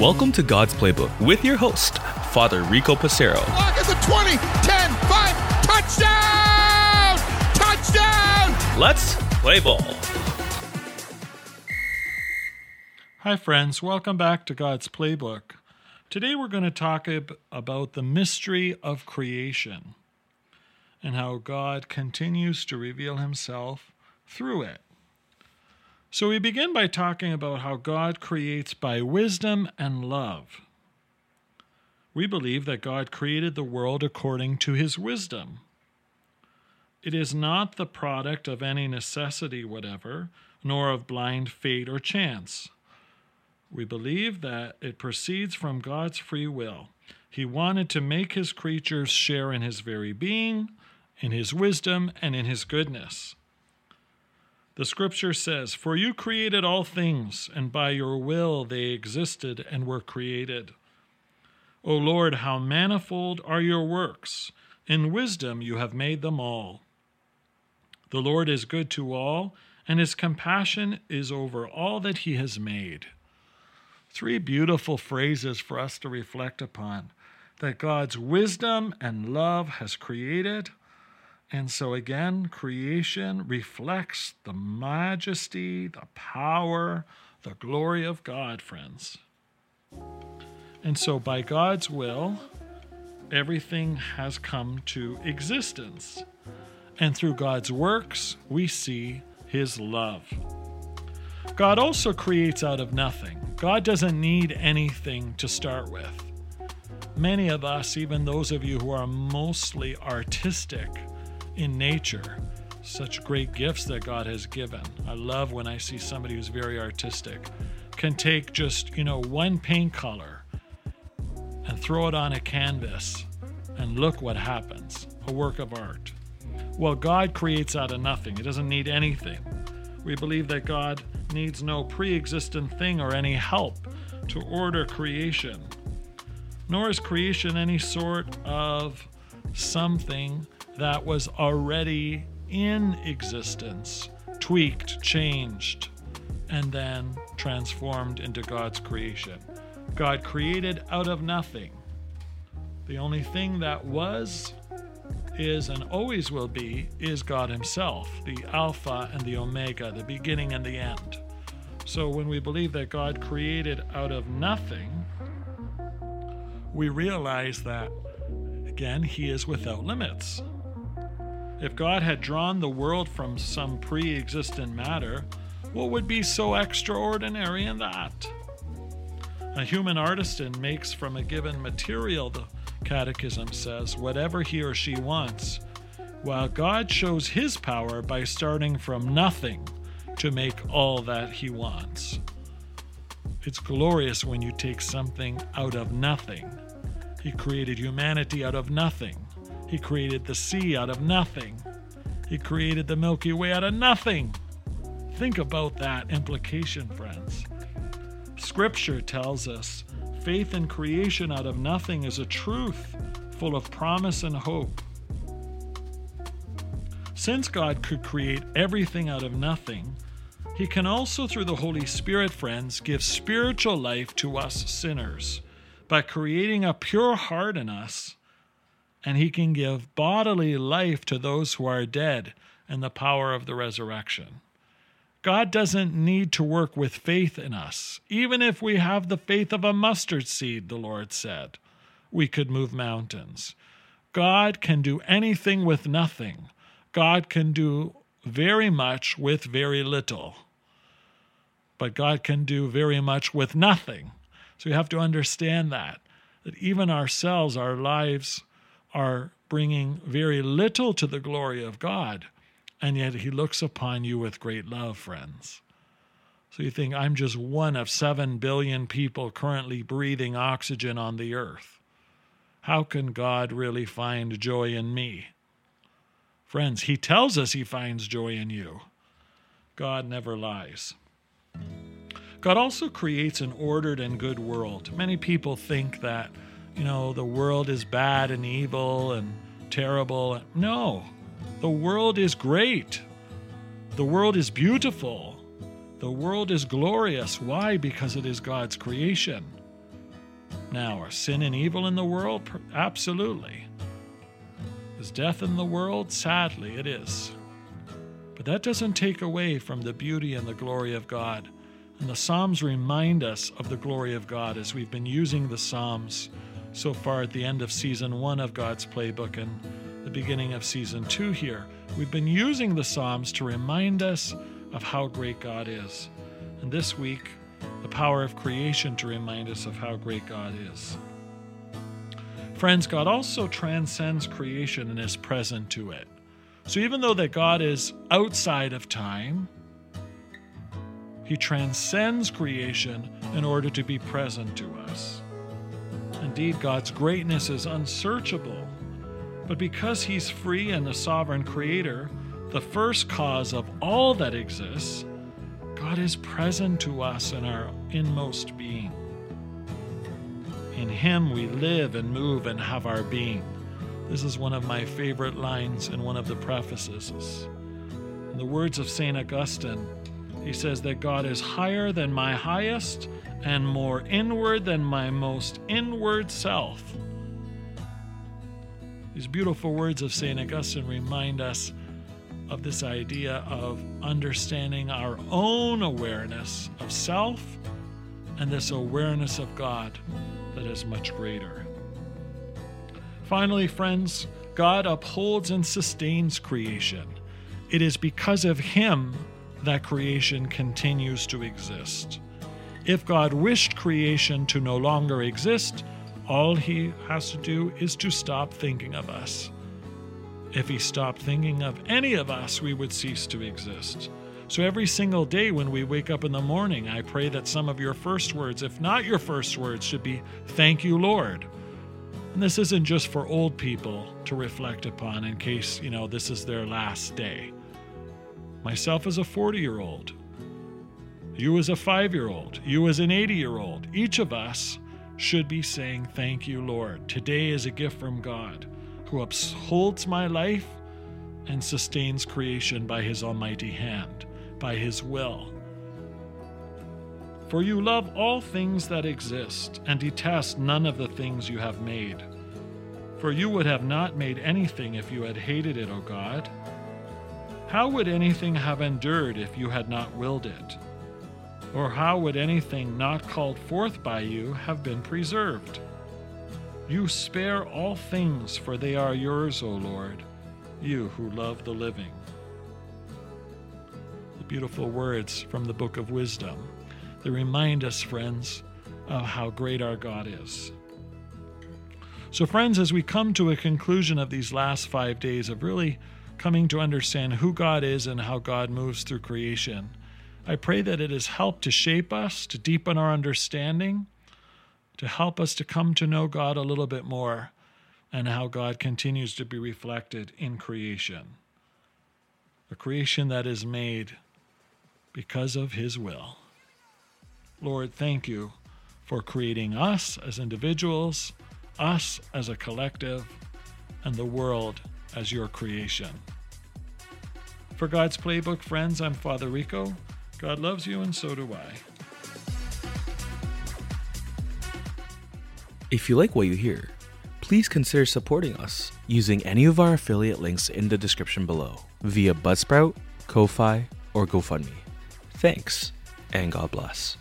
Welcome to God's Playbook with your host, Father Rico Passero. Lock at the 20, 10, 5, touchdown! Touchdown! Let's play ball. Hi, friends. Welcome back to God's Playbook. Today we're going to talk ab- about the mystery of creation and how God continues to reveal himself through it. So we begin by talking about how God creates by wisdom and love. We believe that God created the world according to his wisdom. It is not the product of any necessity whatever, nor of blind fate or chance. We believe that it proceeds from God's free will. He wanted to make his creatures share in his very being, in his wisdom, and in his goodness. The scripture says, For you created all things, and by your will they existed and were created. O Lord, how manifold are your works! In wisdom you have made them all. The Lord is good to all, and his compassion is over all that he has made. Three beautiful phrases for us to reflect upon that God's wisdom and love has created and so, again, creation reflects the majesty, the power, the glory of God, friends. And so, by God's will, everything has come to existence. And through God's works, we see His love. God also creates out of nothing. God doesn't need anything to start with. Many of us, even those of you who are mostly artistic, in nature such great gifts that God has given. I love when I see somebody who's very artistic can take just, you know, one paint color and throw it on a canvas and look what happens. A work of art. Well, God creates out of nothing. He doesn't need anything. We believe that God needs no pre existent thing or any help to order creation, nor is creation any sort of something that was already in existence, tweaked, changed, and then transformed into God's creation. God created out of nothing. The only thing that was, is, and always will be is God Himself, the Alpha and the Omega, the beginning and the end. So when we believe that God created out of nothing, we realize that, again, He is without limits. If God had drawn the world from some pre existent matter, what would be so extraordinary in that? A human artisan makes from a given material, the Catechism says, whatever he or she wants, while God shows his power by starting from nothing to make all that he wants. It's glorious when you take something out of nothing. He created humanity out of nothing. He created the sea out of nothing. He created the Milky Way out of nothing. Think about that implication, friends. Scripture tells us faith in creation out of nothing is a truth full of promise and hope. Since God could create everything out of nothing, He can also, through the Holy Spirit, friends, give spiritual life to us sinners by creating a pure heart in us and he can give bodily life to those who are dead and the power of the resurrection. God doesn't need to work with faith in us. Even if we have the faith of a mustard seed, the Lord said, we could move mountains. God can do anything with nothing. God can do very much with very little. But God can do very much with nothing. So you have to understand that, that even ourselves, our lives, are bringing very little to the glory of God, and yet He looks upon you with great love, friends. So you think, I'm just one of seven billion people currently breathing oxygen on the earth. How can God really find joy in me? Friends, He tells us He finds joy in you. God never lies. God also creates an ordered and good world. Many people think that you know, the world is bad and evil and terrible. No, the world is great. The world is beautiful. The world is glorious. Why? Because it is God's creation. Now, are sin and evil in the world? Absolutely. Is death in the world? Sadly, it is. But that doesn't take away from the beauty and the glory of God. And the Psalms remind us of the glory of God as we've been using the Psalms so far at the end of season one of God's Playbook and the beginning of season two here. We've been using the Psalms to remind us of how great God is. And this week, the power of creation to remind us of how great God is. Friends, God also transcends creation and is present to it. So even though that God is outside of time, he transcends creation in order to be present to us. Indeed, God's greatness is unsearchable. But because He's free and the sovereign creator, the first cause of all that exists, God is present to us in our inmost being. In Him we live and move and have our being. This is one of my favorite lines in one of the prefaces. In the words of St. Augustine, he says that God is higher than my highest and more inward than my most inward self. These beautiful words of St. Augustine remind us of this idea of understanding our own awareness of self and this awareness of God that is much greater. Finally, friends, God upholds and sustains creation. It is because of Him that creation continues to exist. If God wished creation to no longer exist, all He has to do is to stop thinking of us. If He stopped thinking of any of us, we would cease to exist. So every single day when we wake up in the morning, I pray that some of your first words, if not your first words, should be, Thank you, Lord. And this isn't just for old people to reflect upon in case, you know, this is their last day. Myself as a 40 year old, you as a five year old, you as an 80 year old, each of us should be saying, Thank you, Lord. Today is a gift from God who upholds my life and sustains creation by his almighty hand, by his will. For you love all things that exist and detest none of the things you have made. For you would have not made anything if you had hated it, O God. How would anything have endured if you had not willed it? Or how would anything not called forth by you have been preserved? You spare all things, for they are yours, O Lord, you who love the living. The beautiful words from the book of wisdom. They remind us, friends, of how great our God is. So, friends, as we come to a conclusion of these last five days of really coming to understand who God is and how God moves through creation, I pray that it has helped to shape us, to deepen our understanding, to help us to come to know God a little bit more and how God continues to be reflected in creation. A creation that is made because of His will. Lord, thank you for creating us as individuals, us as a collective, and the world as your creation. For God's Playbook, friends, I'm Father Rico. God loves you, and so do I. If you like what you hear, please consider supporting us using any of our affiliate links in the description below via Buzzsprout, Ko-Fi, or GoFundMe. Thanks, and God bless.